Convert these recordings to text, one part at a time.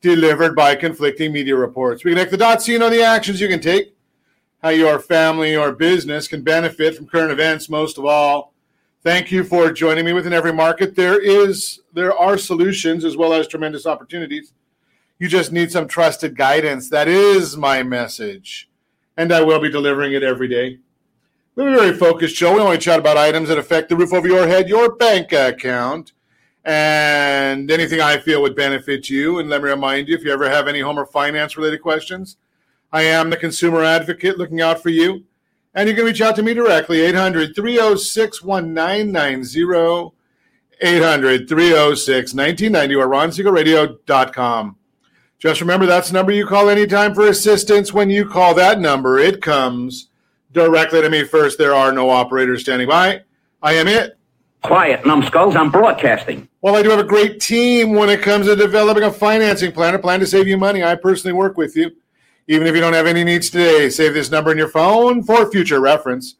delivered by conflicting media reports. We connect the dots you know the actions you can take, how your family or business can benefit from current events, most of all. Thank you for joining me within every market. There is there are solutions as well as tremendous opportunities. You just need some trusted guidance. That is my message. And I will be delivering it every day. We're a very focused show. We only chat about items that affect the roof over your head, your bank account, and anything I feel would benefit you. And let me remind you if you ever have any home or finance related questions, I am the consumer advocate looking out for you. And you can reach out to me directly, 800 306 1990, 800 306 1990, or ronsiegelradio.com. Just remember that's the number you call anytime for assistance. When you call that number, it comes directly to me first. There are no operators standing by. I am it. Quiet, numbskulls. I'm broadcasting. Well, I do have a great team when it comes to developing a financing plan, a plan to save you money. I personally work with you. Even if you don't have any needs today, save this number in your phone for future reference.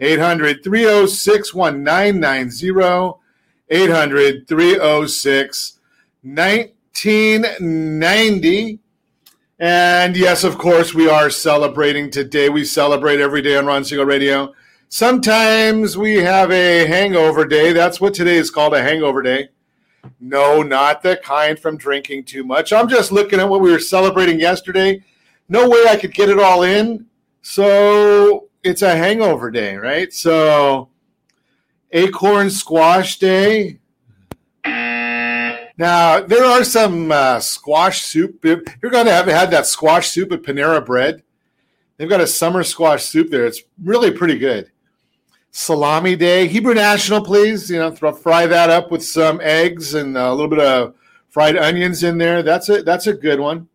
800 306 1990. 800 306 1990. And yes, of course, we are celebrating today. We celebrate every day on Ron Siegel Radio. Sometimes we have a hangover day. That's what today is called a hangover day. No, not the kind from drinking too much. I'm just looking at what we were celebrating yesterday. No way I could get it all in. So it's a hangover day, right? So acorn squash day. Now there are some uh, squash soup. You're going to have had that squash soup at Panera Bread. They've got a summer squash soup there. It's really pretty good. Salami day, Hebrew National, please. You know, throw, fry that up with some eggs and a little bit of fried onions in there. That's a that's a good one.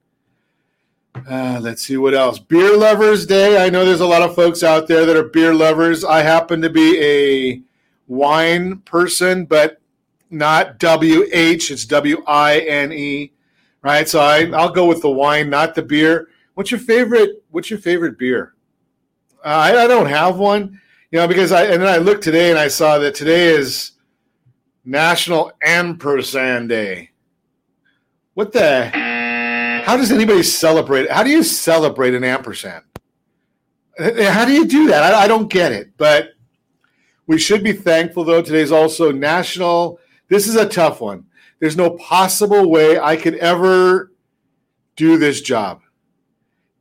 Uh, let's see what else. Beer lovers day. I know there's a lot of folks out there that are beer lovers. I happen to be a wine person, but not W H. It's W I N E, right? So I, I'll go with the wine, not the beer. What's your favorite? What's your favorite beer? Uh, I, I don't have one, you know, because I and then I looked today and I saw that today is National Ampersand Day. What the? How does anybody celebrate? How do you celebrate an ampersand? Uh, how do you do that? I, I don't get it. But we should be thankful, though. Today's also National this is a tough one. There's no possible way I could ever do this job.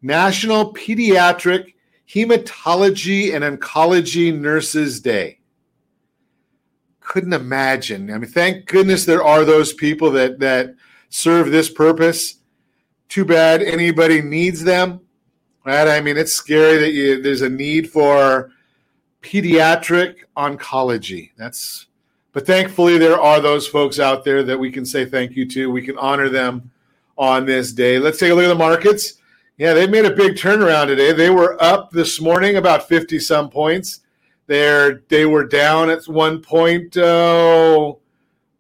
National Pediatric Hematology and Oncology Nurses Day. Couldn't imagine. I mean, thank goodness there are those people that that serve this purpose. Too bad anybody needs them. Right? I mean, it's scary that you, there's a need for pediatric oncology. That's but thankfully, there are those folks out there that we can say thank you to. We can honor them on this day. Let's take a look at the markets. Yeah, they made a big turnaround today. They were up this morning about 50 some points. They're, they were down at one point, oh,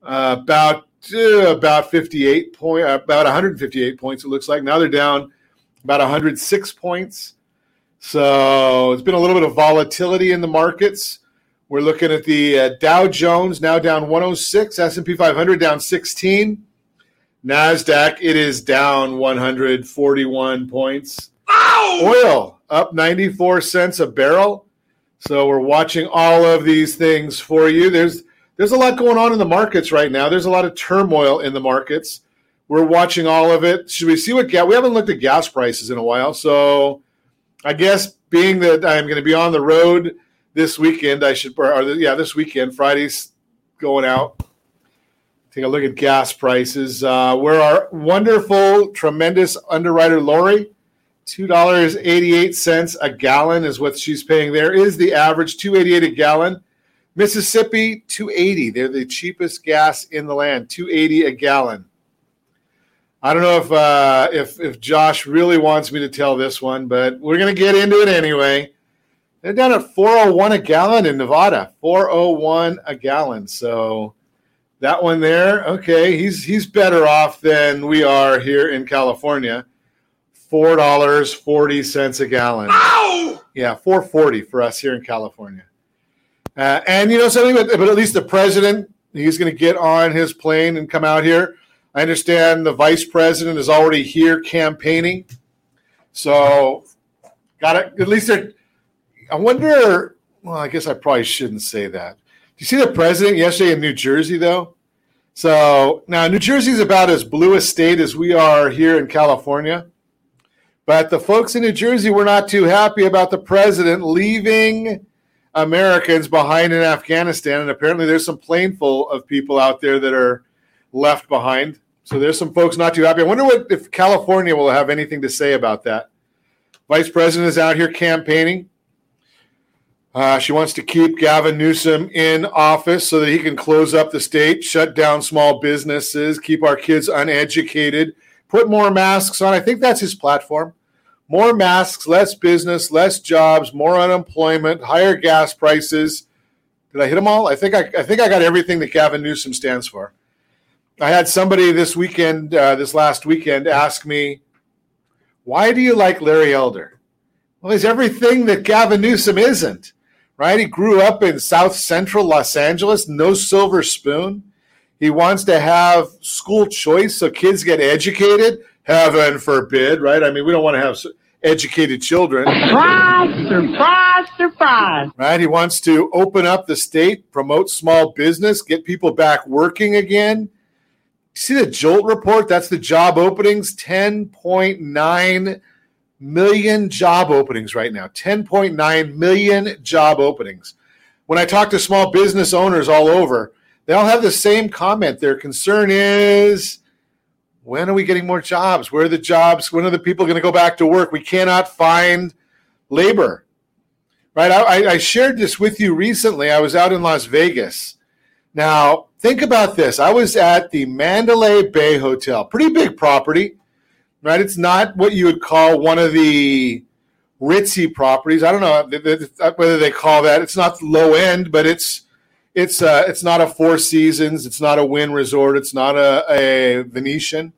uh, about uh, about 58 point, about 158 points. It looks like now they're down about 106 points. So it's been a little bit of volatility in the markets. We're looking at the uh, Dow Jones now down 106, S&P 500 down 16, Nasdaq it is down 141 points. Ow! Oil up 94 cents a barrel. So we're watching all of these things for you. There's there's a lot going on in the markets right now. There's a lot of turmoil in the markets. We're watching all of it. Should we see what gas? We haven't looked at gas prices in a while, so I guess being that I'm going to be on the road this weekend. I should, or yeah, this weekend, Friday's going out. Take a look at gas prices. Uh, where our wonderful, tremendous underwriter Lori, two dollars eighty-eight cents a gallon is what she's paying. There is the average two eighty-eight a gallon. Mississippi two eighty. They're the cheapest gas in the land. Two eighty a gallon. I don't know if uh, if if Josh really wants me to tell this one, but we're gonna get into it anyway. They're down at 401 a gallon in Nevada. 401 a gallon. So that one there, okay, he's he's better off than we are here in California. Four dollars forty cents a gallon. Ow! Yeah, four forty for us here in California. Uh, and you know something, but, but at least the president, he's going to get on his plane and come out here. I understand the vice president is already here campaigning, so got it. At least they're. I wonder. Well, I guess I probably shouldn't say that. You see the president yesterday in New Jersey, though? So now New Jersey is about as blue a state as we are here in California. But the folks in New Jersey were not too happy about the president leaving Americans behind in Afghanistan. And apparently, there's some plane full of people out there that are left behind. So there's some folks not too happy. I wonder what if California will have anything to say about that. Vice President is out here campaigning. Uh, she wants to keep Gavin Newsom in office so that he can close up the state, shut down small businesses, keep our kids uneducated, put more masks on. I think that's his platform. More masks, less business, less jobs, more unemployment, higher gas prices. Did I hit them all? I think I, I think I got everything that Gavin Newsom stands for. I had somebody this weekend, uh, this last weekend, ask me, "Why do you like Larry Elder?" Well, he's everything that Gavin Newsom isn't right? He grew up in South Central Los Angeles, no silver spoon. He wants to have school choice so kids get educated. Heaven forbid, right? I mean, we don't want to have educated children. Surprise, surprise, surprise. Right? He wants to open up the state, promote small business, get people back working again. See the JOLT report? That's the job openings 10.9 million job openings right now 10.9 million job openings. When I talk to small business owners all over, they all have the same comment. Their concern is when are we getting more jobs? Where are the jobs? When are the people going to go back to work? We cannot find labor. Right? I, I shared this with you recently. I was out in Las Vegas. Now, think about this. I was at the Mandalay Bay Hotel, pretty big property right? It's not what you would call one of the ritzy properties. I don't know whether they call that. It's not low end, but it's it's uh, it's not a Four Seasons. It's not a Wynn Resort. It's not a, a Venetian.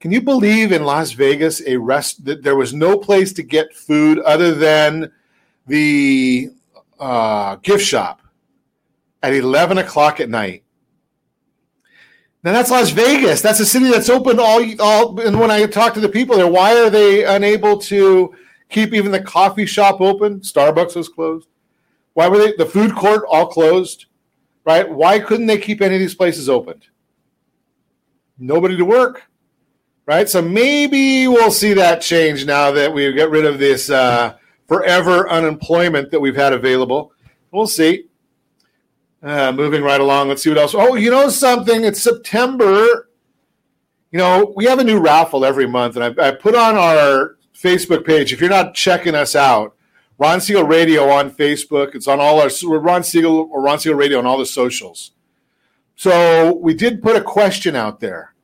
Can you believe in Las Vegas a rest that there was no place to get food other than the uh, gift shop at eleven o'clock at night? Now that's Las Vegas. That's a city that's open all all. And when I talk to the people there, why are they unable to keep even the coffee shop open? Starbucks was closed. Why were they the food court all closed? Right? Why couldn't they keep any of these places opened? Nobody to work. Right? So maybe we'll see that change now that we get rid of this uh, forever unemployment that we've had available. We'll see. Uh, moving right along, let's see what else. Oh, you know something? It's September. You know, we have a new raffle every month, and I, I put on our Facebook page. If you're not checking us out, Ron Siegel Radio on Facebook. It's on all our Ron Siegel or Ron Siegel Radio on all the socials. So we did put a question out there.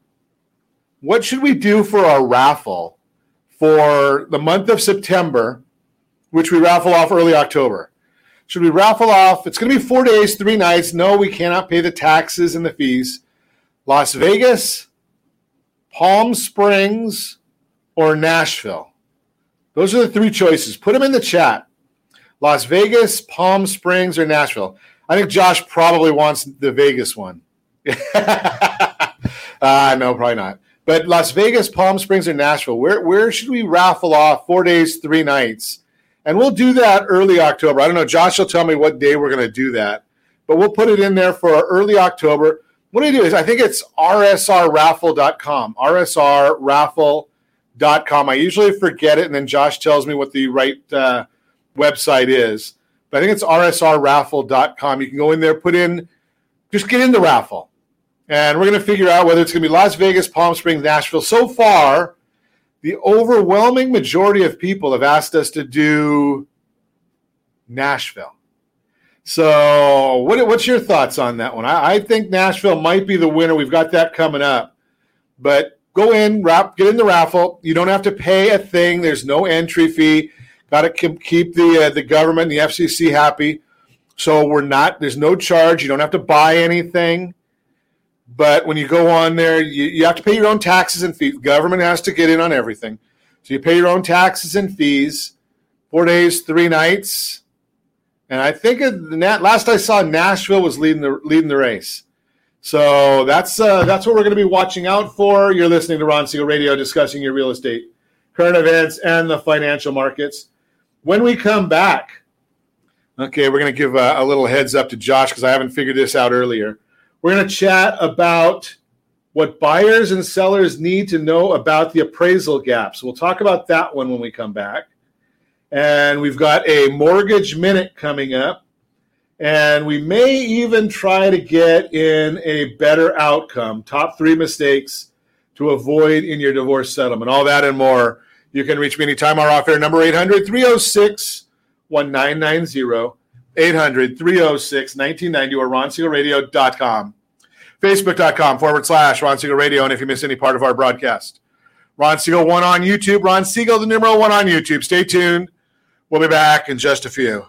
What should we do for our raffle for the month of September, which we raffle off early October? Should we raffle off? It's going to be four days, three nights. No, we cannot pay the taxes and the fees. Las Vegas, Palm Springs, or Nashville. Those are the three choices. Put them in the chat. Las Vegas, Palm Springs, or Nashville. I think Josh probably wants the Vegas one. uh, no, probably not. But Las Vegas, Palm Springs, or Nashville. Where where should we raffle off four days, three nights? And we'll do that early October. I don't know. Josh will tell me what day we're going to do that, but we'll put it in there for early October. What do I do is I think it's rsrraffle.com, rsrraffle.com. I usually forget it, and then Josh tells me what the right uh, website is. But I think it's rsrraffle.com. You can go in there, put in, just get in the raffle. And we're going to figure out whether it's going to be Las Vegas, Palm Springs, Nashville. So far, the overwhelming majority of people have asked us to do Nashville. So, what, what's your thoughts on that one? I, I, think Nashville might be the winner. We've got that coming up. But Go in, wrap, get in the raffle. You don't have to pay a thing. There's no entry fee. Got to keep the uh, the government, and the FCC happy. So we're not. There's no charge. You don't have to buy anything. But when you go on there, you, you have to pay your own taxes and fees. Government has to get in on everything. So you pay your own taxes and fees. Four days, three nights. And I think the last I saw, Nashville was leading the leading the race. So that's uh, that's what we're going to be watching out for. You're listening to Ron Siegel Radio, discussing your real estate, current events, and the financial markets. When we come back, okay, we're going to give a, a little heads up to Josh because I haven't figured this out earlier. We're going to chat about what buyers and sellers need to know about the appraisal gaps. We'll talk about that one when we come back. And we've got a mortgage minute coming up. And we may even try to get in a better outcome. Top three mistakes to avoid in your divorce settlement. All that and more. You can reach me anytime. Our off air number 800 306 1990. 800 306 1990 or ronsiegelradio.com. Facebook.com forward slash Ron Siegel Radio. And if you miss any part of our broadcast, Ron Siegel one on YouTube. Ron Siegel, the numeral one on YouTube. Stay tuned. We'll be back in just a few.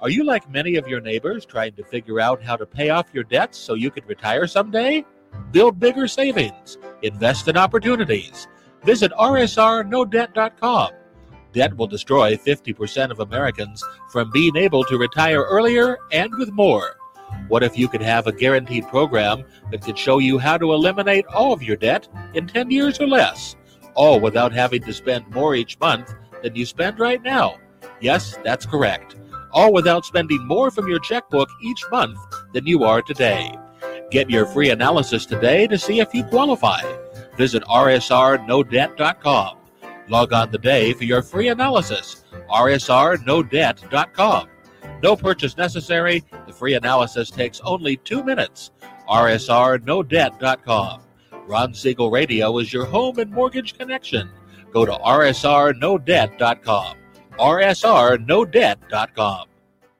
Are you like many of your neighbors trying to figure out how to pay off your debts so you can retire someday? Build bigger savings. Invest in opportunities. Visit rsrnodebt.com. Debt will destroy 50% of Americans from being able to retire earlier and with more. What if you could have a guaranteed program that could show you how to eliminate all of your debt in 10 years or less, all without having to spend more each month than you spend right now? Yes, that's correct. All without spending more from your checkbook each month than you are today. Get your free analysis today to see if you qualify. Visit rsrnodebt.com. Log on today for your free analysis. rsrnodebt.com. No purchase necessary. The free analysis takes only two minutes. rsrnodebt.com. Ron Siegel Radio is your home and mortgage connection. Go to rsrnodebt.com. rsrnodebt.com.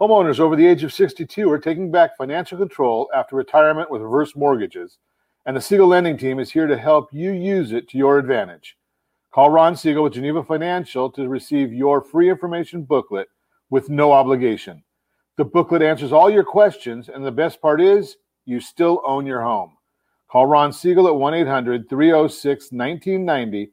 Homeowners over the age of 62 are taking back financial control after retirement with reverse mortgages, and the Siegel Lending Team is here to help you use it to your advantage. Call Ron Siegel with Geneva Financial to receive your free information booklet with no obligation. The booklet answers all your questions, and the best part is you still own your home. Call Ron Siegel at 1 800 306 1990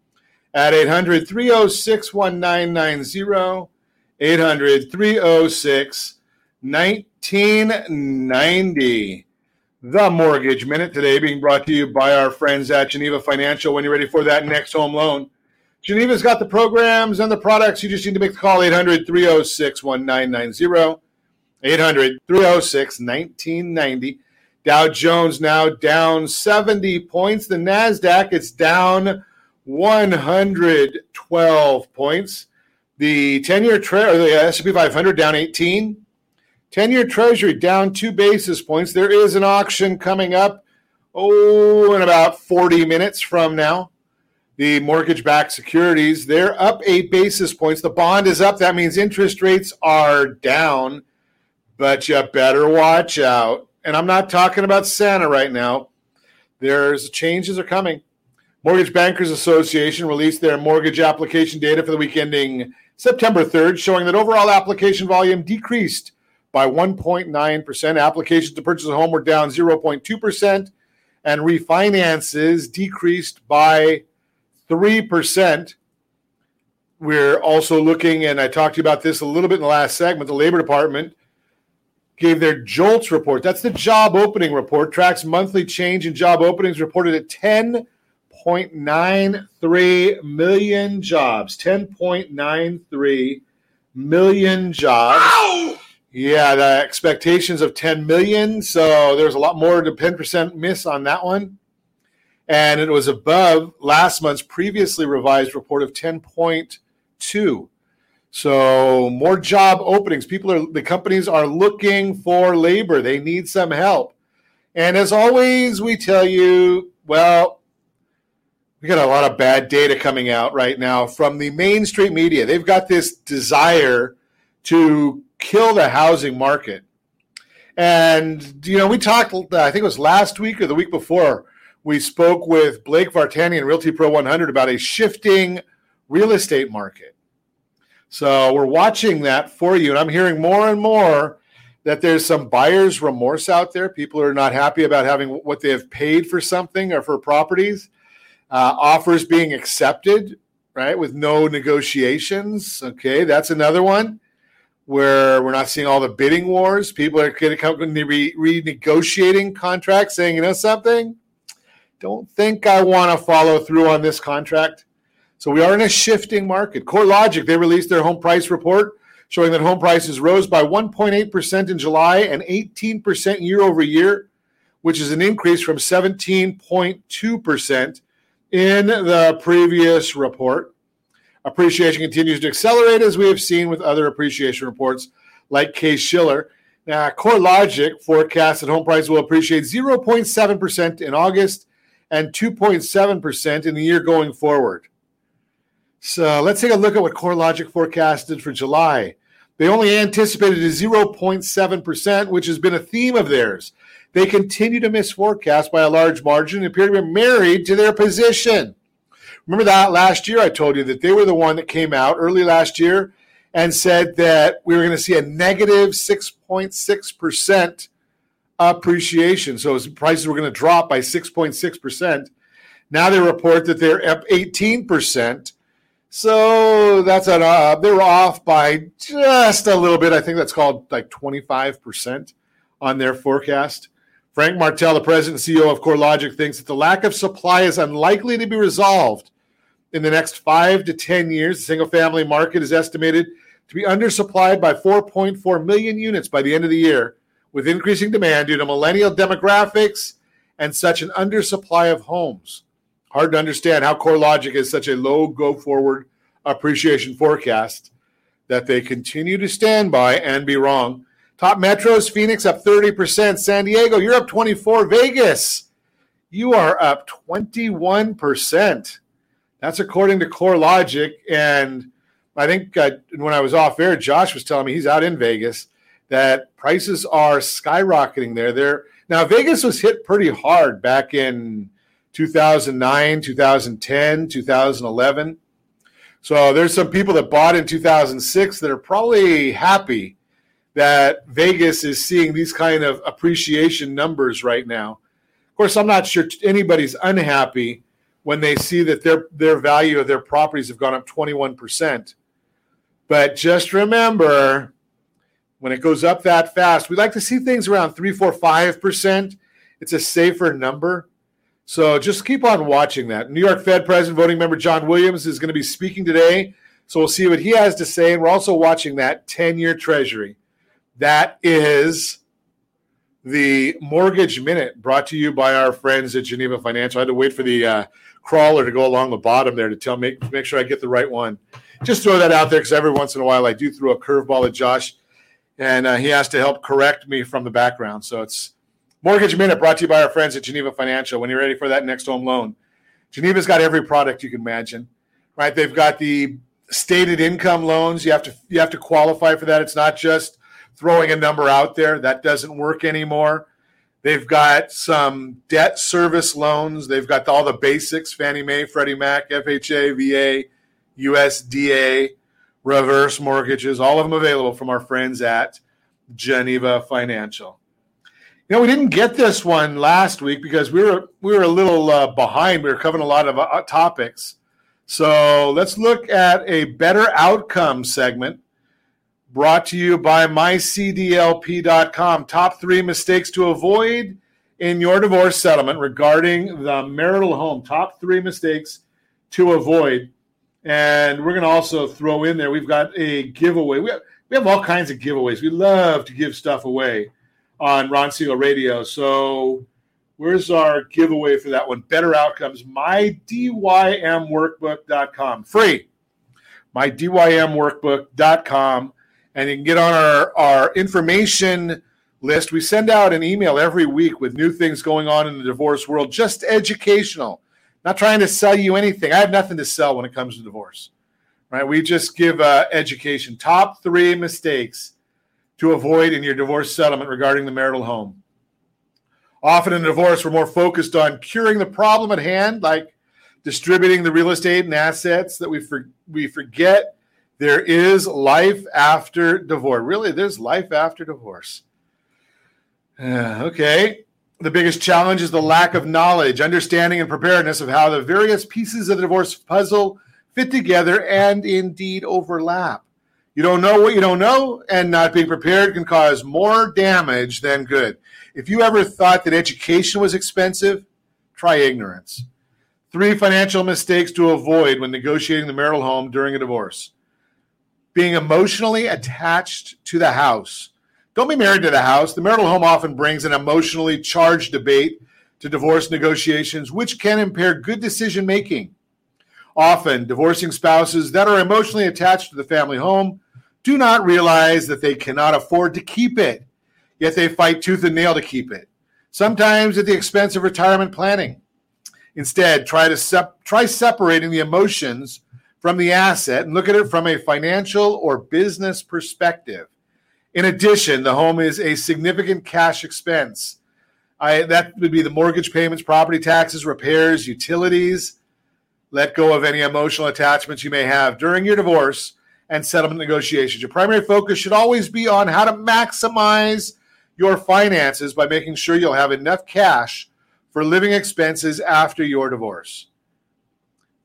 at 800 306 1990. 800 306 1990. The Mortgage Minute today being brought to you by our friends at Geneva Financial. When you're ready for that next home loan, Geneva's got the programs and the products. You just need to make the call 800 306 1990. 800 306 1990. Dow Jones now down 70 points. The NASDAQ, it's down 112 points. The 10 year tre- the S&P 500 down 18. 10 year Treasury down two basis points. There is an auction coming up, oh, in about 40 minutes from now. The mortgage backed securities, they're up eight basis points. The bond is up. That means interest rates are down, but you better watch out. And I'm not talking about Santa right now. There's changes are coming. Mortgage Bankers Association released their mortgage application data for the week ending September 3rd, showing that overall application volume decreased by 1.9%. Applications to purchase a home were down 0.2%, and refinances decreased by 3%. We're also looking, and I talked to you about this a little bit in the last segment, the Labor Department gave their JOLTS report. That's the job opening report, tracks monthly change in job openings reported at 10.93 million jobs. 10.93 million jobs. Yeah, the expectations of 10 million. So there's a lot more to 10% miss on that one. And it was above last month's previously revised report of 10.2. So more job openings. People are the companies are looking for labor. They need some help. And as always, we tell you, well, we got a lot of bad data coming out right now from the mainstream media. They've got this desire to kill the housing market. And, you know, we talked, uh, I think it was last week or the week before, we spoke with Blake Vartanian, Realty Pro 100, about a shifting real estate market. So we're watching that for you. And I'm hearing more and more that there's some buyer's remorse out there. People are not happy about having what they have paid for something or for properties. Uh, offers being accepted, right, with no negotiations. Okay, that's another one where we're not seeing all the bidding wars. People are going to come re- renegotiating contracts, saying, you know something, don't think I want to follow through on this contract. So we are in a shifting market. CoreLogic, they released their home price report showing that home prices rose by 1.8% in July and 18% year over year, which is an increase from 17.2% in the previous report. Appreciation continues to accelerate as we have seen with other appreciation reports like Case Shiller. Now, CoreLogic forecasts that home prices will appreciate 0.7% in August and 2.7% in the year going forward. So let's take a look at what CoreLogic forecasted for July. They only anticipated a 0.7%, which has been a theme of theirs. They continue to miss forecasts by a large margin and appear to be married to their position. Remember that last year I told you that they were the one that came out early last year and said that we were going to see a negative 6.6% appreciation. So prices were going to drop by 6.6%. Now they report that they're up 18%. So that's an uh, they were off by just a little bit. I think that's called like 25% on their forecast. Frank Martell, the president and CEO of CoreLogic, thinks that the lack of supply is unlikely to be resolved in the next five to 10 years. The single family market is estimated to be undersupplied by 4.4 million units by the end of the year, with increasing demand due to millennial demographics and such an undersupply of homes. Hard to understand how CoreLogic is such a low go forward appreciation forecast that they continue to stand by and be wrong. Top metros Phoenix up 30%. San Diego, you're up 24. Vegas, you are up 21%. That's according to CoreLogic. And I think uh, when I was off air, Josh was telling me he's out in Vegas that prices are skyrocketing there. There now Vegas was hit pretty hard back in 2009, 2010, 2011. So there's some people that bought in 2006 that are probably happy that Vegas is seeing these kind of appreciation numbers right now. Of course, I'm not sure anybody's unhappy when they see that their their value of their properties have gone up 21%. But just remember, when it goes up that fast, we like to see things around 3, 4, 5%. it's a safer number. So just keep on watching that. New York Fed President Voting Member John Williams is going to be speaking today. So we'll see what he has to say. And we're also watching that 10 year Treasury. That is the Mortgage Minute brought to you by our friends at Geneva Financial. I had to wait for the uh, crawler to go along the bottom there to tell make make sure I get the right one. Just throw that out there because every once in a while I do throw a curveball at Josh, and uh, he has to help correct me from the background. So it's Mortgage Minute brought to you by our friends at Geneva Financial. When you're ready for that next home loan, Geneva's got every product you can imagine. Right? They've got the stated income loans. You have to you have to qualify for that. It's not just throwing a number out there. That doesn't work anymore. They've got some debt service loans. They've got all the basics Fannie Mae, Freddie Mac, FHA, VA, USDA, reverse mortgages, all of them available from our friends at Geneva Financial. You know, we didn't get this one last week because we were we were a little uh, behind. We were covering a lot of uh, topics. So let's look at a better outcome segment brought to you by mycdlp.com. Top three mistakes to avoid in your divorce settlement regarding the marital home. Top three mistakes to avoid. And we're going to also throw in there, we've got a giveaway. We have, we have all kinds of giveaways. We love to give stuff away on Ron Siegel Radio. So where's our giveaway for that one? Better Outcomes, mydymworkbook.com. Free. mydymworkbook.com and you can get on our, our information list. We send out an email every week with new things going on in the divorce world, just educational, not trying to sell you anything. I have nothing to sell when it comes to divorce, right? We just give uh, education. Top three mistakes to avoid in your divorce settlement regarding the marital home. Often in divorce, we're more focused on curing the problem at hand, like distributing the real estate and assets that we for, we forget there is life after divorce. Really, there's life after divorce. Uh, okay. The biggest challenge is the lack of knowledge, understanding, and preparedness of how the various pieces of the divorce puzzle fit together and indeed overlap. You don't know what you don't know, and not being prepared can cause more damage than good. If you ever thought that education was expensive, try ignorance. Three financial mistakes to avoid when negotiating the marital home during a divorce being emotionally attached to the house. Don't be married to the house. The marital home often brings an emotionally charged debate to divorce negotiations, which can impair good decision making. Often, divorcing spouses that are emotionally attached to the family home do not realize that they cannot afford to keep it, yet they fight tooth and nail to keep it, sometimes at the expense of retirement planning. Instead, try to sep- try separating the emotions from the asset and look at it from a financial or business perspective. In addition, the home is a significant cash expense. I, that would be the mortgage payments, property taxes, repairs, utilities. Let go of any emotional attachments you may have during your divorce and settlement negotiations. Your primary focus should always be on how to maximize your finances by making sure you'll have enough cash for living expenses after your divorce.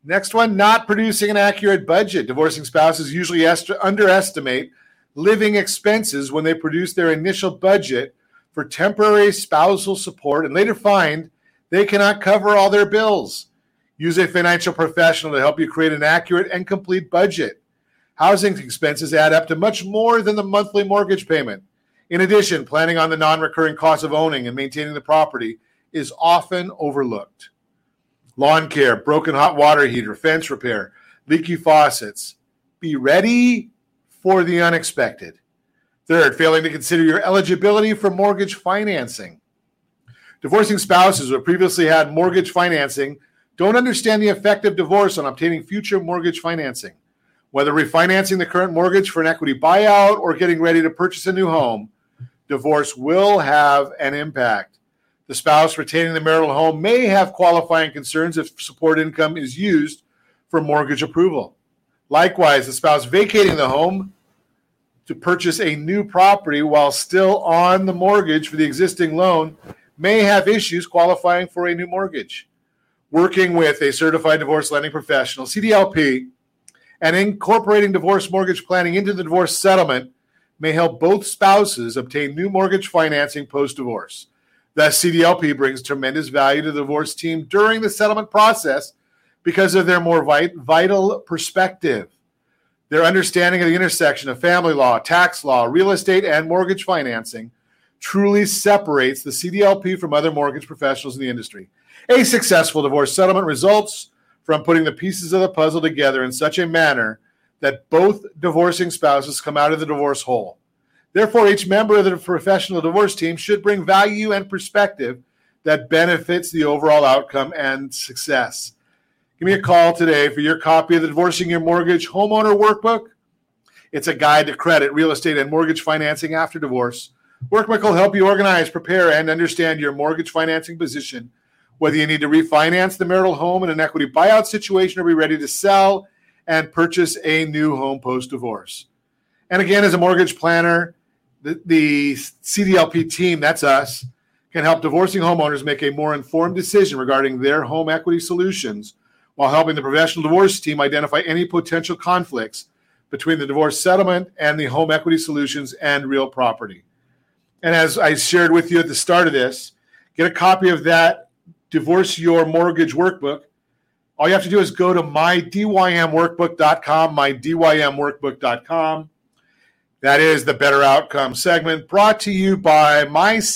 Next one, not producing an accurate budget. Divorcing spouses usually est- underestimate living expenses when they produce their initial budget for temporary spousal support and later find they cannot cover all their bills. Use a financial professional to help you create an accurate and complete budget. Housing expenses add up to much more than the monthly mortgage payment. In addition, planning on the non recurring costs of owning and maintaining the property is often overlooked lawn care, broken hot water heater, fence repair, leaky faucets. Be ready for the unexpected. Third, failing to consider your eligibility for mortgage financing. Divorcing spouses who previously had mortgage financing don't understand the effect of divorce on obtaining future mortgage financing. Whether refinancing the current mortgage for an equity buyout or getting ready to purchase a new home, divorce will have an impact. The spouse retaining the marital home may have qualifying concerns if support income is used for mortgage approval. Likewise, the spouse vacating the home to purchase a new property while still on the mortgage for the existing loan may have issues qualifying for a new mortgage. Working with a certified divorce lending professional, CDLP, and incorporating divorce mortgage planning into the divorce settlement may help both spouses obtain new mortgage financing post divorce. Thus, CDLP brings tremendous value to the divorce team during the settlement process because of their more vital perspective. Their understanding of the intersection of family law, tax law, real estate, and mortgage financing truly separates the CDLP from other mortgage professionals in the industry. A successful divorce settlement results from putting the pieces of the puzzle together in such a manner that both divorcing spouses come out of the divorce whole. Therefore, each member of the professional divorce team should bring value and perspective that benefits the overall outcome and success. Give me a call today for your copy of the Divorcing Your Mortgage Homeowner Workbook. It's a guide to credit, real estate, and mortgage financing after divorce. Workbook will help you organize, prepare, and understand your mortgage financing position, whether you need to refinance the marital home in an equity buyout situation or be ready to sell and purchase a new home post divorce. And again, as a mortgage planner, the, CDLP team, that's us, can help divorcing homeowners make a more informed decision regarding their home equity solutions while helping the professional divorce team identify any potential conflicts between the divorce settlement and the home equity solutions and real property. And as I shared with you at the start of this, get a copy of that Divorce Your Mortgage Workbook. All you have to do is go to mydymworkbook.com, mydymworkbook.com. That is the Better Outcome segment brought to you by mycdlp.com.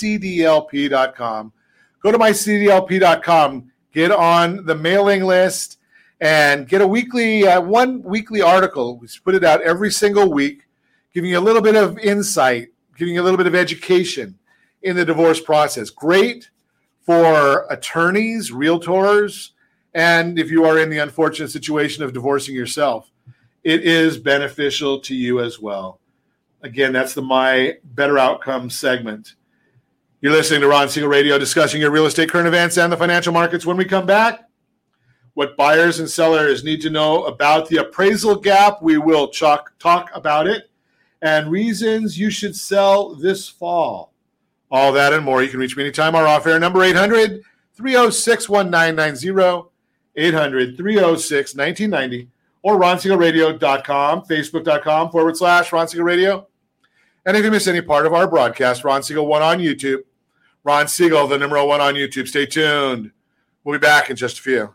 Go to mycdlp.com, get on the mailing list, and get a weekly, uh, one weekly article. We put it out every single week, giving you a little bit of insight, giving you a little bit of education in the divorce process. Great for attorneys, realtors, and if you are in the unfortunate situation of divorcing yourself, it is beneficial to you as well. Again, that's the My Better Outcome segment. You're listening to Ron Siegel Radio discussing your real estate current events and the financial markets. When we come back, what buyers and sellers need to know about the appraisal gap, we will talk, talk about it, and reasons you should sell this fall. All that and more. You can reach me anytime. Our off air number 800 306 1990, 800 306 1990, or ronsiegelradio.com, facebook.com forward slash Ron Siegel Radio. And if you miss any part of our broadcast, Ron Siegel 1 on YouTube. Ron Siegel, the number one on YouTube. Stay tuned. We'll be back in just a few.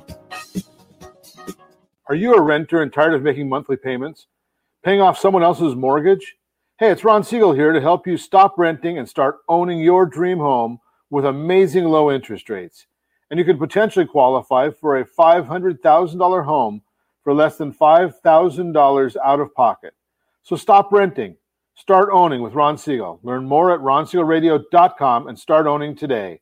Are you a renter and tired of making monthly payments? Paying off someone else's mortgage? Hey, it's Ron Siegel here to help you stop renting and start owning your dream home with amazing low interest rates. And you could potentially qualify for a $500,000 home for less than $5,000 out of pocket. So stop renting. Start owning with Ron Siegel. Learn more at ronsiegelradio.com and start owning today.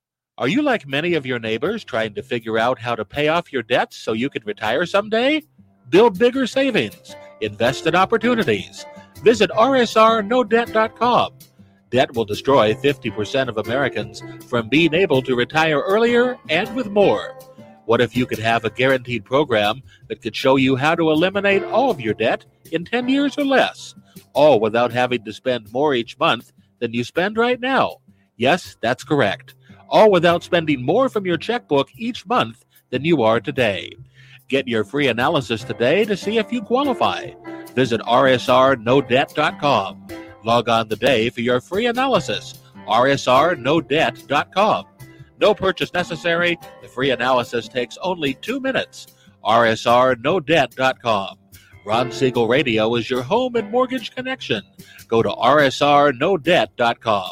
Are you like many of your neighbors trying to figure out how to pay off your debts so you can retire someday? Build bigger savings, invest in opportunities. Visit rsrnodebt.com. Debt will destroy 50% of Americans from being able to retire earlier and with more. What if you could have a guaranteed program that could show you how to eliminate all of your debt in 10 years or less, all without having to spend more each month than you spend right now? Yes, that's correct. All without spending more from your checkbook each month than you are today. Get your free analysis today to see if you qualify. Visit rsrnodebt.com. Log on today for your free analysis. rsrnodebt.com. No purchase necessary. The free analysis takes only two minutes. rsrnodebt.com. Ron Siegel Radio is your home and mortgage connection. Go to rsrnodebt.com.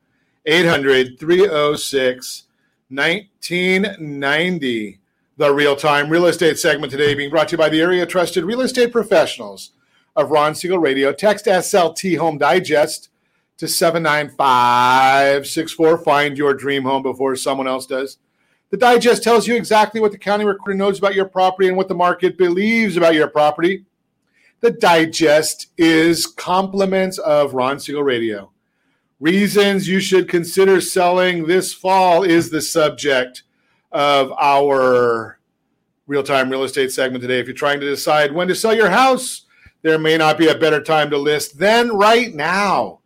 800 306 1990. The real time real estate segment today being brought to you by the area trusted real estate professionals of Ron Siegel Radio. Text SLT Home Digest to 79564. Find your dream home before someone else does. The digest tells you exactly what the county recorder knows about your property and what the market believes about your property. The digest is compliments of Ron Siegel Radio. Reasons you should consider selling this fall is the subject of our real time real estate segment today. If you're trying to decide when to sell your house, there may not be a better time to list than right now.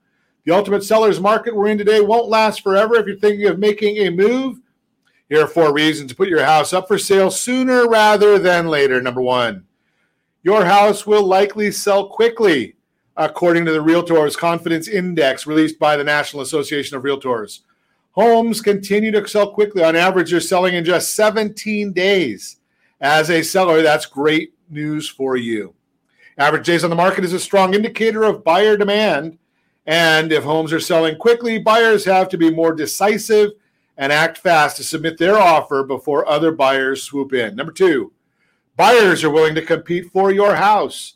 The ultimate seller's market we're in today won't last forever. If you're thinking of making a move, here are four reasons to put your house up for sale sooner rather than later. Number one, your house will likely sell quickly, according to the Realtors Confidence Index released by the National Association of Realtors. Homes continue to sell quickly. On average, they're selling in just 17 days. As a seller, that's great news for you. Average days on the market is a strong indicator of buyer demand. And if homes are selling quickly, buyers have to be more decisive and act fast to submit their offer before other buyers swoop in. Number two, buyers are willing to compete for your house.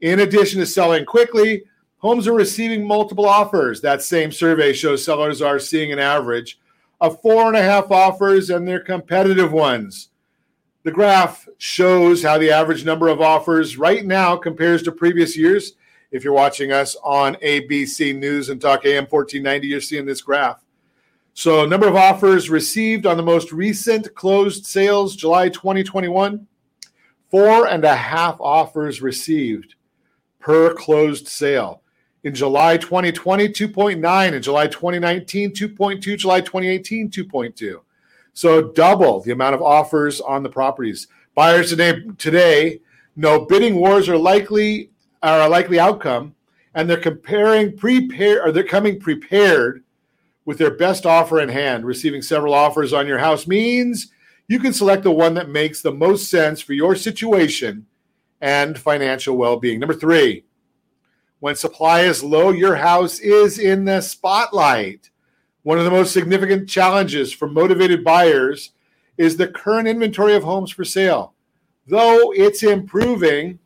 In addition to selling quickly, homes are receiving multiple offers. That same survey shows sellers are seeing an average of four and a half offers and they're competitive ones. The graph shows how the average number of offers right now compares to previous years. If you're watching us on ABC News and Talk AM 1490, you're seeing this graph. So, number of offers received on the most recent closed sales, July 2021, four and a half offers received per closed sale. In July 2020, 2.9. In July 2019, 2.2. July 2018, 2.2. So double the amount of offers on the properties. Buyers today today know bidding wars are likely are a likely outcome, and they're comparing prepare or they're coming prepared with their best offer in hand. Receiving several offers on your house means you can select the one that makes the most sense for your situation and financial well-being. Number three, when supply is low, your house is in the spotlight. One of the most significant challenges for motivated buyers is the current inventory of homes for sale. Though it's improving,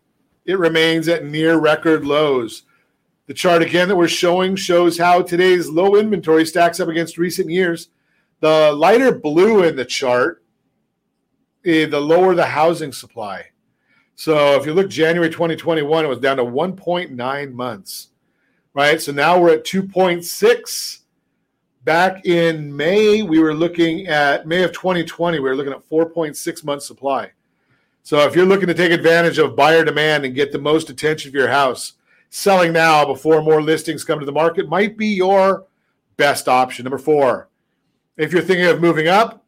it remains at near record lows. The chart again that we're showing shows how today's low inventory stacks up against recent years. The lighter blue in the chart, eh, the lower the housing supply. So if you look January 2021, it was down to 1.9 months, right? So now we're at 2.6 back in May, we were looking at May of 2020, we were looking at 4.6 months supply. So if you're looking to take advantage of buyer demand and get the most attention for your house, selling now before more listings come to the market might be your best option. Number four, if you're thinking of moving up,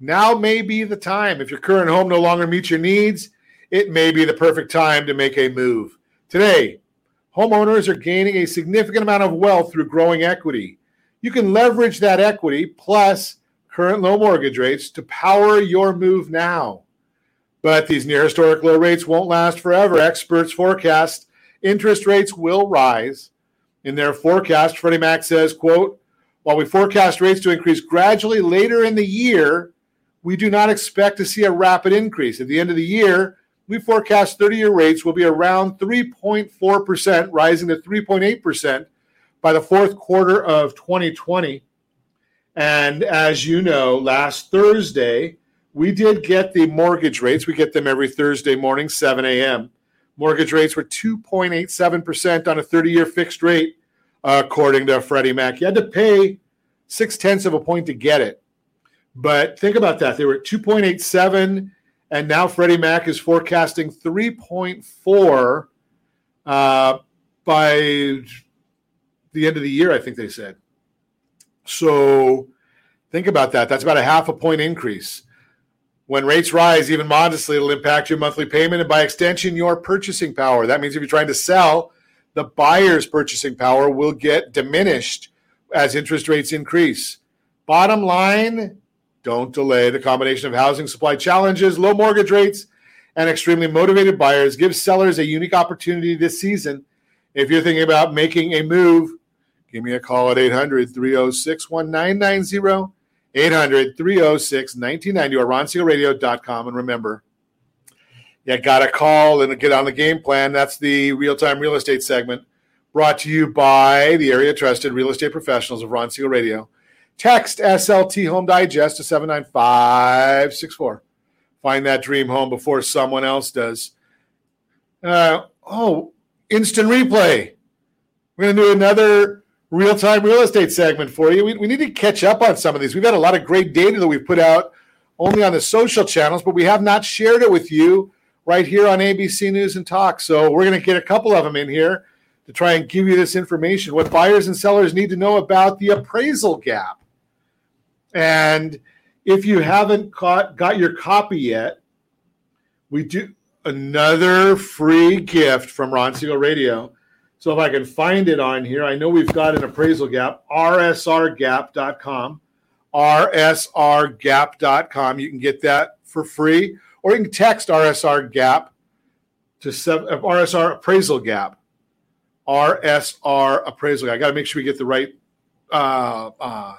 now may be the time. If your current home no longer meets your needs, it may be the perfect time to make a move. Today, homeowners are gaining a significant amount of wealth through growing equity you can leverage that equity plus current low mortgage rates to power your move now. But these near historic low rates won't last forever. Experts forecast interest rates will rise. In their forecast, Freddie Mac says, quote, While we forecast rates to increase gradually later in the year, we do not expect to see a rapid increase. At the end of the year, we forecast 30 year rates will be around 3.4%, rising to 3.8% by the fourth quarter of 2020. And as you know, last Thursday, we did get the mortgage rates. We get them every Thursday morning, 7 a.m. Mortgage rates were 2.87% on a 30 year fixed rate, according to Freddie Mac. You had to pay six tenths of a point to get it. But think about that. They were at 2.87, and now Freddie Mac is forecasting 3.4 uh, by the end of the year, I think they said. So think about that. That's about a half a point increase. When rates rise, even modestly, it'll impact your monthly payment and by extension, your purchasing power. That means if you're trying to sell, the buyer's purchasing power will get diminished as interest rates increase. Bottom line, don't delay. The combination of housing supply challenges, low mortgage rates, and extremely motivated buyers gives sellers a unique opportunity this season. If you're thinking about making a move, give me a call at 800 306 1990. 800 306 1990 or ronsiegelradio.com. And remember, you got to call and get on the game plan. That's the real time real estate segment brought to you by the area trusted real estate professionals of Ron Siegel Radio. Text SLT Home Digest to 79564. Find that dream home before someone else does. Uh, oh, instant replay. We're going to do another real time real estate segment for you. We, we need to catch up on some of these. We've had a lot of great data that we've put out only on the social channels, but we have not shared it with you right here on ABC News and Talk. So we're going to get a couple of them in here to try and give you this information. What buyers and sellers need to know about the appraisal gap. And if you haven't caught, got your copy yet, we do another free gift from Ron Siegel Radio. So if I can find it on here, I know we've got an appraisal gap, rsrgap.com, rsrgap.com. You can get that for free, or you can text RSR gap to seven, uh, RSR appraisal gap, RSR appraisal. I got to make sure we get the right uh, uh,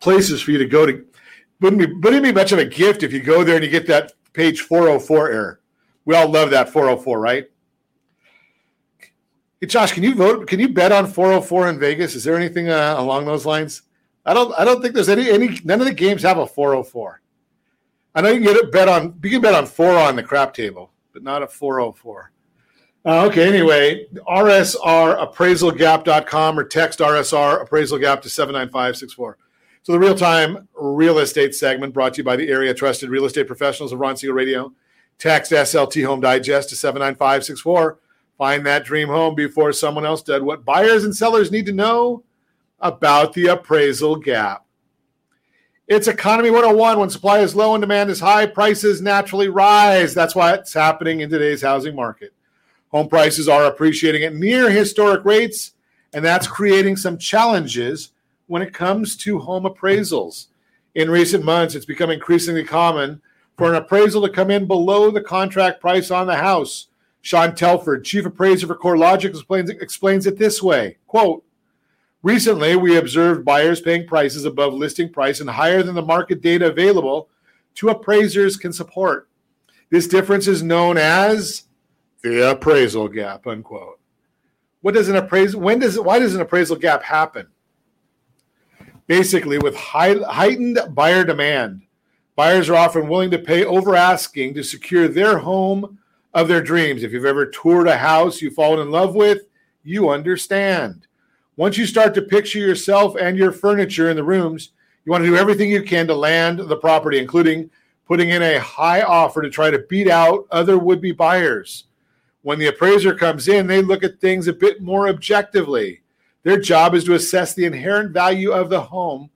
places for you to go to. Wouldn't be, wouldn't be much of a gift if you go there and you get that page 404 error. We all love that 404, right? Hey, Josh, can you vote? Can you bet on 404 in Vegas? Is there anything uh, along those lines? I don't. I don't think there's any. Any. None of the games have a 404. I know you can get it bet on. You can bet on four on the crap table, but not a 404. Uh, okay. Anyway, rsrappraisalgap.com or text RSR appraisalgap to 79564. So the real time real estate segment brought to you by the area trusted real estate professionals of Ron Siegel Radio. Text SLT Home Digest to 79564 Find that dream home before someone else did. What buyers and sellers need to know about the appraisal gap. It's economy 101. When supply is low and demand is high, prices naturally rise. That's what's happening in today's housing market. Home prices are appreciating at near historic rates, and that's creating some challenges when it comes to home appraisals. In recent months, it's become increasingly common for an appraisal to come in below the contract price on the house Sean Telford, chief appraiser for CoreLogic, explains, explains it this way quote, Recently, we observed buyers paying prices above listing price and higher than the market data available to appraisers can support. This difference is known as the appraisal gap, unquote. What does an appraisal, when does why does an appraisal gap happen? Basically, with high, heightened buyer demand, buyers are often willing to pay over asking to secure their home of their dreams. If you've ever toured a house you've fallen in love with, you understand. Once you start to picture yourself and your furniture in the rooms, you want to do everything you can to land the property, including putting in a high offer to try to beat out other would be buyers. When the appraiser comes in, they look at things a bit more objectively. Their job is to assess the inherent value of the home,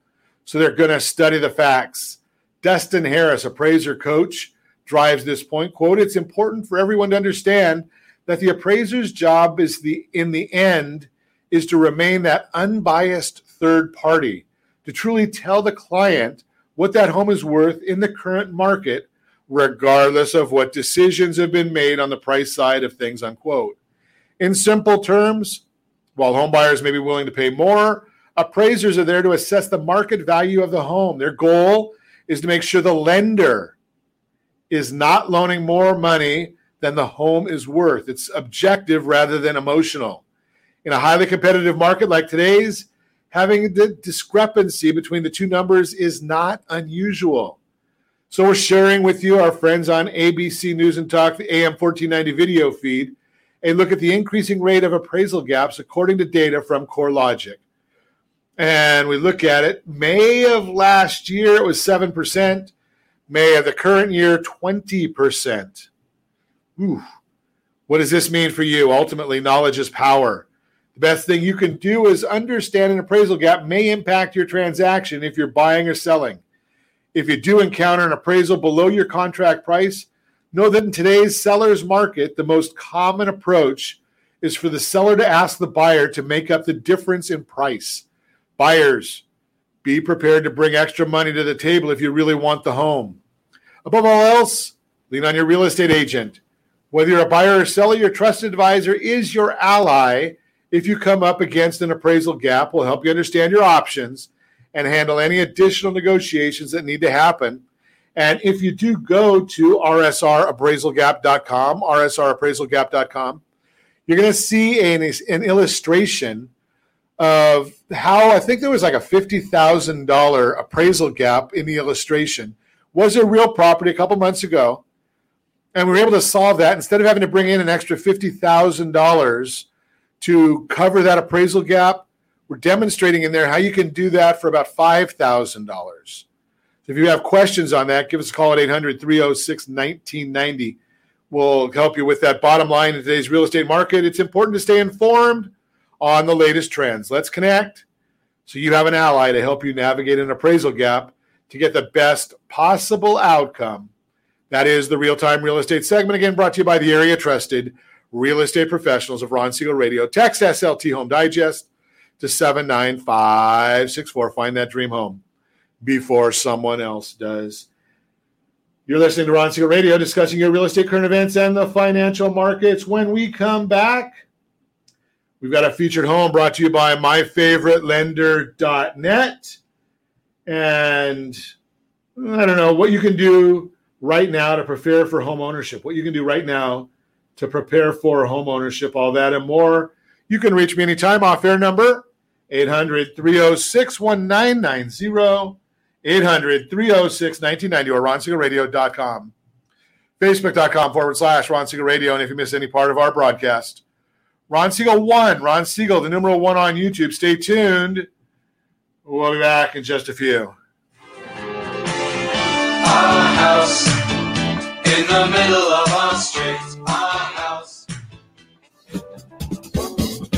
so they're going to study the facts. Dustin Harris, appraiser coach, drives this point. Quote, it's important for everyone to understand that the appraiser's job is the in the end is to remain that unbiased third party to truly tell the client what that home is worth in the current market regardless of what decisions have been made on the price side of things unquote in simple terms while home buyers may be willing to pay more Appraisers are there to assess the market value of the home. Their goal is to make sure the lender is not loaning more money than the home is worth. It's objective rather than emotional. In a highly competitive market like today's, having the discrepancy between the two numbers is not unusual. So we're sharing with you, our friends on ABC News and Talk, the AM 1490 video feed, a look at the increasing rate of appraisal gaps according to data from CoreLogic. And we look at it, May of last year, it was 7%. May of the current year, 20%. Ooh. What does this mean for you? Ultimately, knowledge is power. The best thing you can do is understand an appraisal gap may impact your transaction if you're buying or selling. If you do encounter an appraisal below your contract price, know that in today's seller's market, the most common approach is for the seller to ask the buyer to make up the difference in price. Buyers, be prepared to bring extra money to the table if you really want the home. Above all else, lean on your real estate agent. Whether you're a buyer or seller, your trusted advisor is your ally if you come up against an appraisal gap, will help you understand your options and handle any additional negotiations that need to happen. And if you do go to rsrappraisalgap.com, rsrappraisalgap.com, you're going to see an, an illustration of how I think there was like a $50,000 appraisal gap in the illustration. Was a real property a couple months ago. And we were able to solve that instead of having to bring in an extra $50,000 to cover that appraisal gap. We're demonstrating in there how you can do that for about $5,000. If you have questions on that, give us a call at 800 306 1990. We'll help you with that bottom line in today's real estate market. It's important to stay informed on the latest trends. Let's connect so you have an ally to help you navigate an appraisal gap to get the best possible outcome. That is the real time real estate segment, again brought to you by the area trusted real estate professionals of Ron Siegel Radio. Text SLT Home Digest to 79564. Find that dream home before someone else does. You're listening to Ron Siegel Radio, discussing your real estate current events and the financial markets. When we come back, we've got a featured home brought to you by myfavoritelender.net. And I don't know what you can do right now to prepare for home ownership, what you can do right now to prepare for home ownership, all that and more. You can reach me anytime off air number 800 306 1990, 800 306 1990, or ronsiegelradio.com. Facebook.com forward slash Ron Siegel Radio. And if you miss any part of our broadcast, Ron Siegel 1, Ron Siegel, the numeral 1 on YouTube. Stay tuned. We'll be back in just a few. Our house in the middle of our street.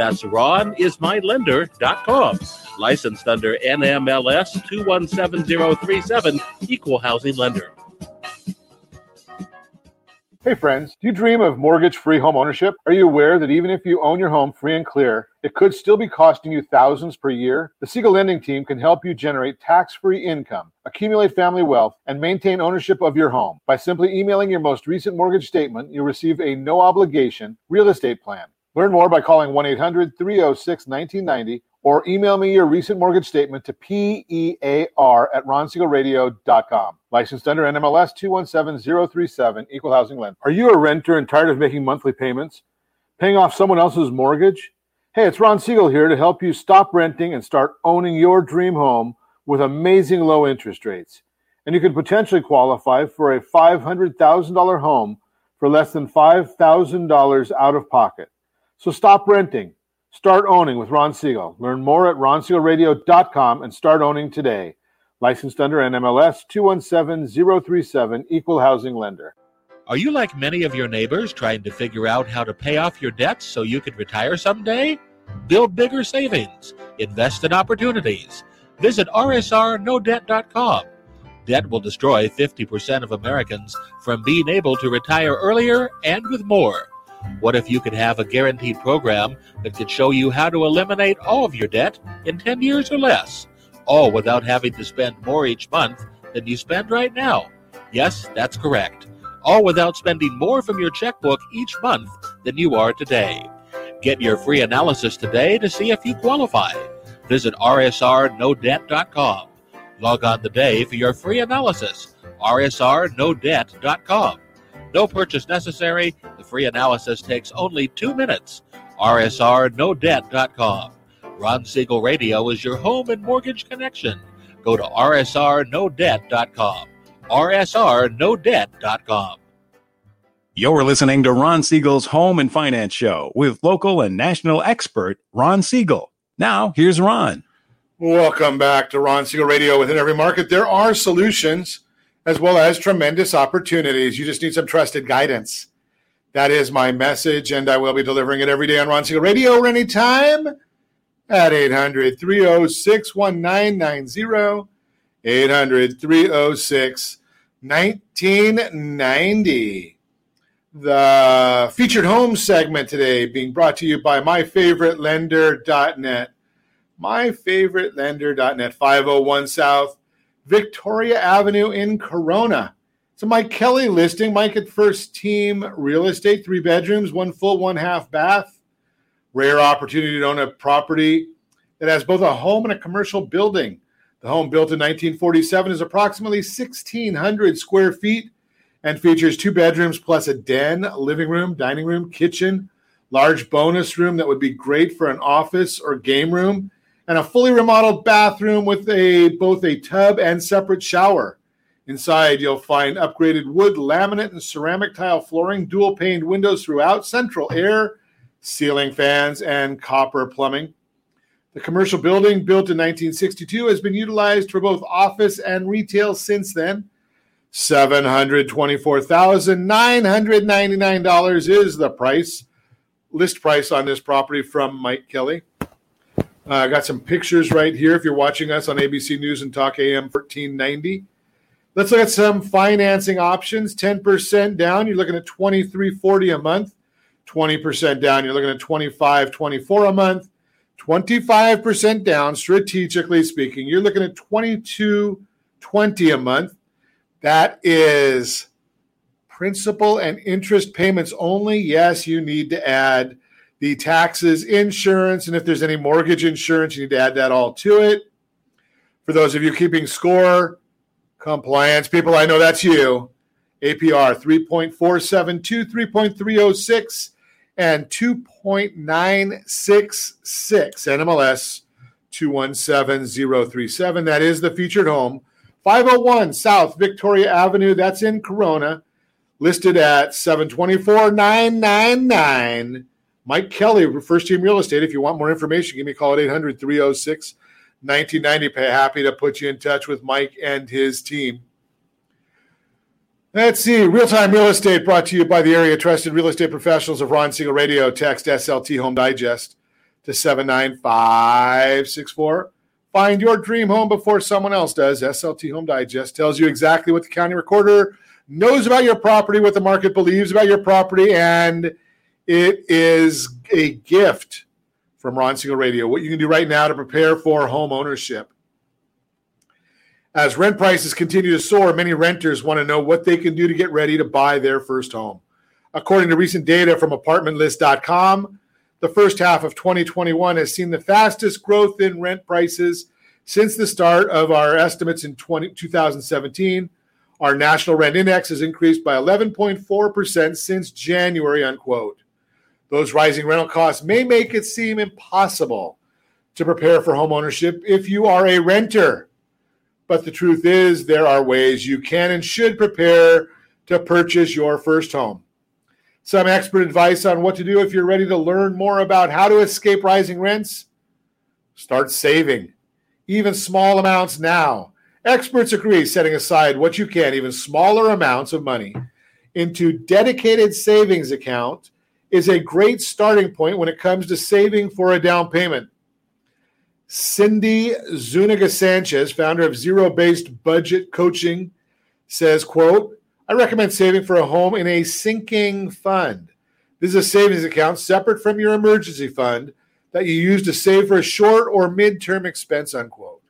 That's ronismylender.com. Licensed under NMLS 217037, Equal Housing Lender. Hey friends, do you dream of mortgage free home ownership? Are you aware that even if you own your home free and clear, it could still be costing you thousands per year? The Siegel Lending Team can help you generate tax free income, accumulate family wealth, and maintain ownership of your home. By simply emailing your most recent mortgage statement, you'll receive a no obligation real estate plan. Learn more by calling 1 800 306 1990 or email me your recent mortgage statement to PEAR at ronsiegelradio.com. Licensed under NMLS 217037, Equal Housing Lender. Are you a renter and tired of making monthly payments? Paying off someone else's mortgage? Hey, it's Ron Siegel here to help you stop renting and start owning your dream home with amazing low interest rates. And you could potentially qualify for a $500,000 home for less than $5,000 out of pocket. So stop renting. Start owning with Ron Siegel. Learn more at ronsiegelradio.com and start owning today. Licensed under NMLS 217037, Equal Housing Lender. Are you like many of your neighbors trying to figure out how to pay off your debts so you could retire someday? Build bigger savings. Invest in opportunities. Visit rsrnodebt.com. Debt will destroy 50% of Americans from being able to retire earlier and with more. What if you could have a guaranteed program that could show you how to eliminate all of your debt in 10 years or less, all without having to spend more each month than you spend right now? Yes, that's correct. All without spending more from your checkbook each month than you are today. Get your free analysis today to see if you qualify. Visit rsrnodebt.com. Log on today for your free analysis. rsrnodebt.com. No purchase necessary. The free analysis takes only two minutes. rsrnodebt.com. Ron Siegel Radio is your home and mortgage connection. Go to rsrnodebt.com. rsrnodebt.com. You're listening to Ron Siegel's Home and Finance Show with local and national expert Ron Siegel. Now, here's Ron. Welcome back to Ron Siegel Radio. Within every market, there are solutions as well as tremendous opportunities. You just need some trusted guidance. That is my message, and I will be delivering it every day on Ron Siegel Radio or anytime at 800 306 1990. 800 306 1990. The featured home segment today being brought to you by myfavoritelender.net. Myfavoritelender.net, 501 South Victoria Avenue in Corona. It's a Mike Kelly listing. Mike at First Team Real Estate, three bedrooms, one full, one half bath. Rare opportunity to own a property that has both a home and a commercial building. The home, built in 1947, is approximately 1,600 square feet and features two bedrooms plus a den, living room, dining room, kitchen, large bonus room that would be great for an office or game room, and a fully remodeled bathroom with a both a tub and separate shower. Inside, you'll find upgraded wood, laminate, and ceramic tile flooring, dual paned windows throughout, central air, ceiling fans, and copper plumbing. The commercial building, built in 1962, has been utilized for both office and retail since then. $724,999 is the price, list price on this property from Mike Kelly. I uh, got some pictures right here if you're watching us on ABC News and Talk AM 1490. Let's look at some financing options. 10% down, you're looking at 2340 a month. 20% down, you're looking at 2524 a month. 25% down, strategically speaking, you're looking at 2220 a month. That is principal and interest payments only. Yes, you need to add the taxes, insurance, and if there's any mortgage insurance, you need to add that all to it. For those of you keeping score, compliance people, I know that's you. APR 3.472, 3.306, and 2.966. NMLS 217037. That is the featured home. 501 South Victoria Avenue. That's in Corona. Listed at 724 Mike Kelly, First Team Real Estate. If you want more information, give me a call at 800 306 1990. Happy to put you in touch with Mike and his team. Let's see. Real time real estate brought to you by the area trusted real estate professionals of Ron Siegel Radio. Text SLT Home Digest to 79564. Find your dream home before someone else does. SLT Home Digest tells you exactly what the county recorder knows about your property, what the market believes about your property, and it is a gift from Ron Siegel Radio. What you can do right now to prepare for home ownership. As rent prices continue to soar, many renters want to know what they can do to get ready to buy their first home. According to recent data from apartmentlist.com, the first half of 2021 has seen the fastest growth in rent prices since the start of our estimates in 20, 2017. Our national rent index has increased by 11.4% since January, unquote. Those rising rental costs may make it seem impossible to prepare for home ownership if you are a renter. But the truth is, there are ways you can and should prepare to purchase your first home. Some expert advice on what to do if you're ready to learn more about how to escape rising rents. Start saving, even small amounts now. Experts agree setting aside what you can, even smaller amounts of money, into dedicated savings account is a great starting point when it comes to saving for a down payment. Cindy Zuniga Sanchez, founder of Zero Based Budget Coaching, says, quote, I recommend saving for a home in a sinking fund. This is a savings account separate from your emergency fund that you use to save for a short or midterm expense, unquote.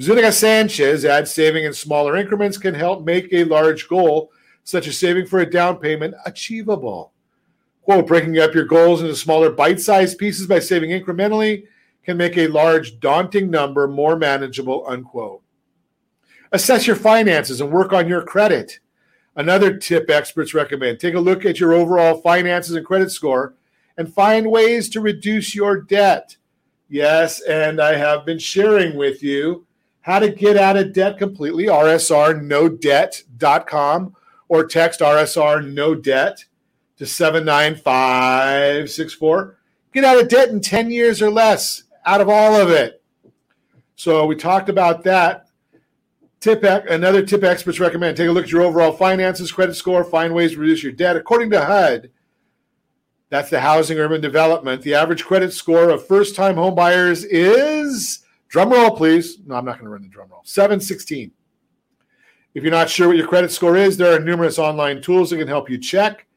Zuniga Sanchez adds saving in smaller increments can help make a large goal, such as saving for a down payment, achievable. Quote, breaking up your goals into smaller bite sized pieces by saving incrementally can make a large, daunting number more manageable, unquote. Assess your finances and work on your credit. Another tip experts recommend take a look at your overall finances and credit score and find ways to reduce your debt. Yes, and I have been sharing with you how to get out of debt completely. RSRNodebt.com or text RSR no debt to 79564. Get out of debt in 10 years or less, out of all of it. So we talked about that. Tip another tip experts recommend take a look at your overall finances, credit score, find ways to reduce your debt. According to HUD, that's the Housing Urban Development. The average credit score of first-time home buyers is drum roll, please. No, I'm not going to run the drum roll. 716. If you're not sure what your credit score is, there are numerous online tools that can help you check.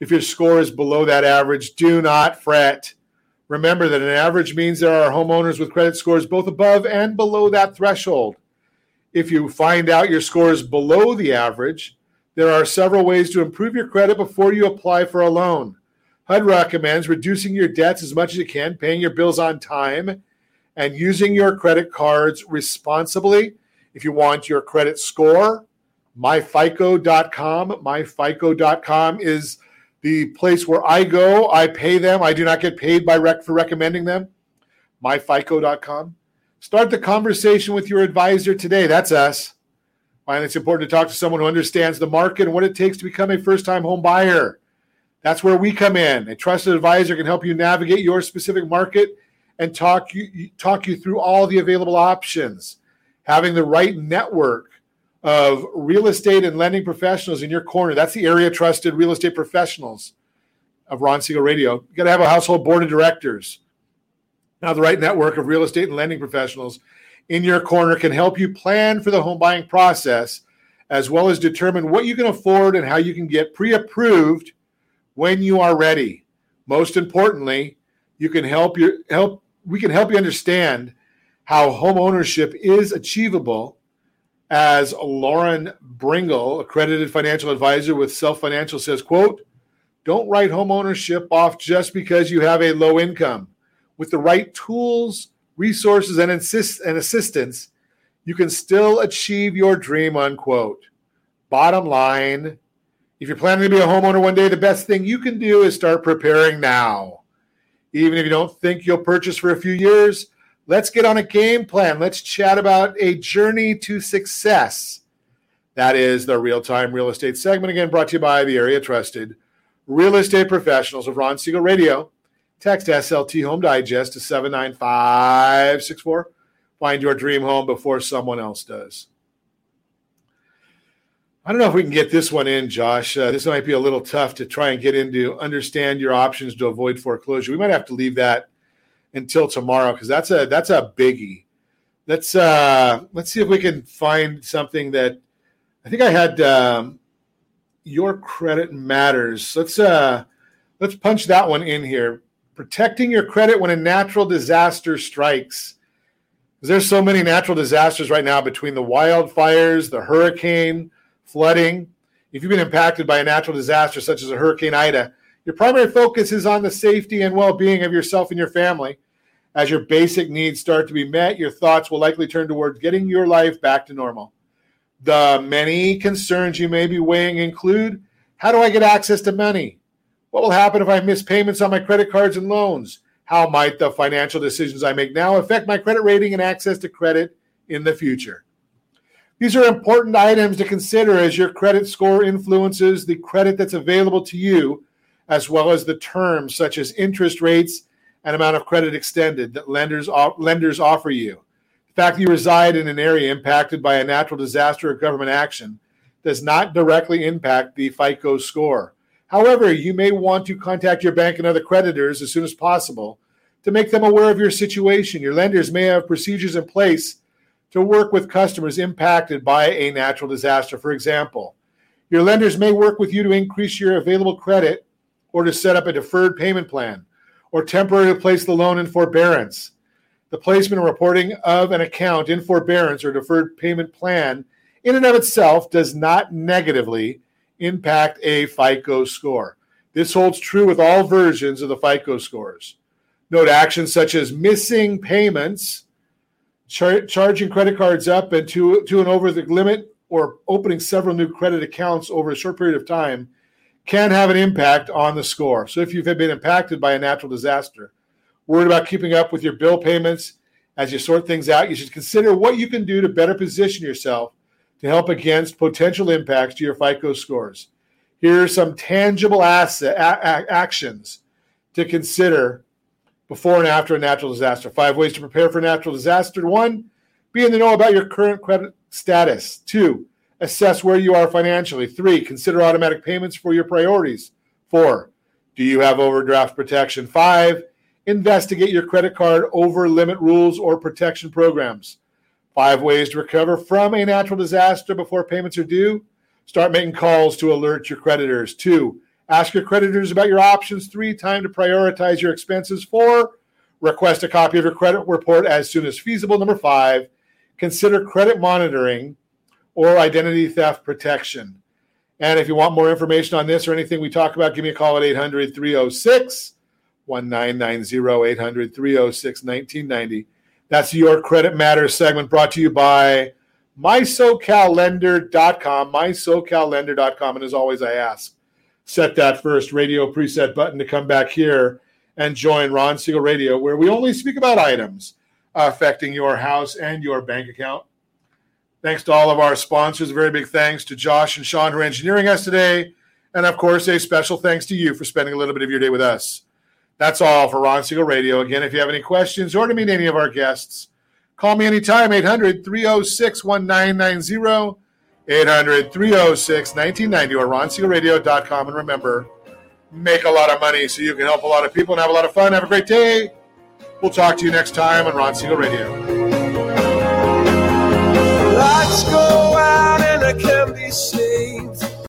If your score is below that average, do not fret. Remember that an average means there are homeowners with credit scores both above and below that threshold. If you find out your score is below the average, there are several ways to improve your credit before you apply for a loan. HUD recommends reducing your debts as much as you can, paying your bills on time, and using your credit cards responsibly. If you want your credit score, myfico.com. Myfico.com is the place where I go. I pay them. I do not get paid by rec for recommending them. Myfico.com. Start the conversation with your advisor today. That's us. Find it's important to talk to someone who understands the market and what it takes to become a first time home buyer. That's where we come in. A trusted advisor can help you navigate your specific market and talk you, talk you through all the available options. Having the right network of real estate and lending professionals in your corner. That's the area trusted real estate professionals of Ron Siegel Radio. You got to have a household board of directors now, the right network of real estate and lending professionals in your corner can help you plan for the home buying process as well as determine what you can afford and how you can get pre approved when you are ready. Most importantly, you can help you help we can help you understand how home ownership is achievable as Lauren Bringle, accredited financial advisor with Self Financial says, quote, don't write home ownership off just because you have a low income with the right tools, resources, and, insist- and assistance, you can still achieve your dream, unquote. Bottom line, if you're planning to be a homeowner one day, the best thing you can do is start preparing now. Even if you don't think you'll purchase for a few years, let's get on a game plan. Let's chat about a journey to success. That is the real time real estate segment, again brought to you by the area trusted real estate professionals of Ron Siegel Radio. Text SLT Home Digest to 79564. Find your dream home before someone else does. I don't know if we can get this one in, Josh. Uh, this might be a little tough to try and get into. Understand your options to avoid foreclosure. We might have to leave that until tomorrow because that's a that's a biggie. Let's uh, let's see if we can find something that I think I had. Um, your credit matters. Let's uh, let's punch that one in here protecting your credit when a natural disaster strikes. There's so many natural disasters right now between the wildfires, the hurricane, flooding. If you've been impacted by a natural disaster such as a Hurricane Ida, your primary focus is on the safety and well being of yourself and your family. As your basic needs start to be met, your thoughts will likely turn towards getting your life back to normal. The many concerns you may be weighing include how do I get access to money? What will happen if I miss payments on my credit cards and loans? How might the financial decisions I make now affect my credit rating and access to credit in the future? These are important items to consider as your credit score influences the credit that's available to you, as well as the terms such as interest rates and amount of credit extended that lenders, lenders offer you. The fact that you reside in an area impacted by a natural disaster or government action does not directly impact the FICO score. However, you may want to contact your bank and other creditors as soon as possible to make them aware of your situation. Your lenders may have procedures in place to work with customers impacted by a natural disaster. For example, your lenders may work with you to increase your available credit or to set up a deferred payment plan or temporarily place the loan in forbearance. The placement and reporting of an account in forbearance or deferred payment plan in and of itself does not negatively impact a FICO score. This holds true with all versions of the FICO scores. Note actions such as missing payments char- charging credit cards up and to, to and over the limit or opening several new credit accounts over a short period of time can have an impact on the score. So if you've been impacted by a natural disaster, worried about keeping up with your bill payments as you sort things out, you should consider what you can do to better position yourself to help against potential impacts to your FICO scores. Here are some tangible asset, a- actions to consider before and after a natural disaster. Five ways to prepare for a natural disaster. One, be in the know about your current credit status. Two, assess where you are financially. Three, consider automatic payments for your priorities. Four, do you have overdraft protection? Five, investigate your credit card over limit rules or protection programs. Five ways to recover from a natural disaster before payments are due. Start making calls to alert your creditors. Two, Ask your creditors about your options. Three, time to prioritize your expenses. Four, request a copy of your credit report as soon as feasible. Number five, consider credit monitoring or identity theft protection. And if you want more information on this or anything we talk about, give me a call at 800 306 1990, 800 306 1990. That's your Credit Matters segment brought to you by mysocallender.com, mysocallender.com. And as always, I ask, set that first radio preset button to come back here and join Ron Siegel Radio, where we only speak about items affecting your house and your bank account. Thanks to all of our sponsors. A very big thanks to Josh and Sean are engineering us today. And of course, a special thanks to you for spending a little bit of your day with us. That's all for Ron Siegel Radio. Again, if you have any questions or to meet any of our guests, call me anytime, 800 306 1990. 800 306 1990 or ronsiegelradio.com. And remember, make a lot of money so you can help a lot of people and have a lot of fun. Have a great day. We'll talk to you next time on Ron Siegel Radio lights go out and I can be seen.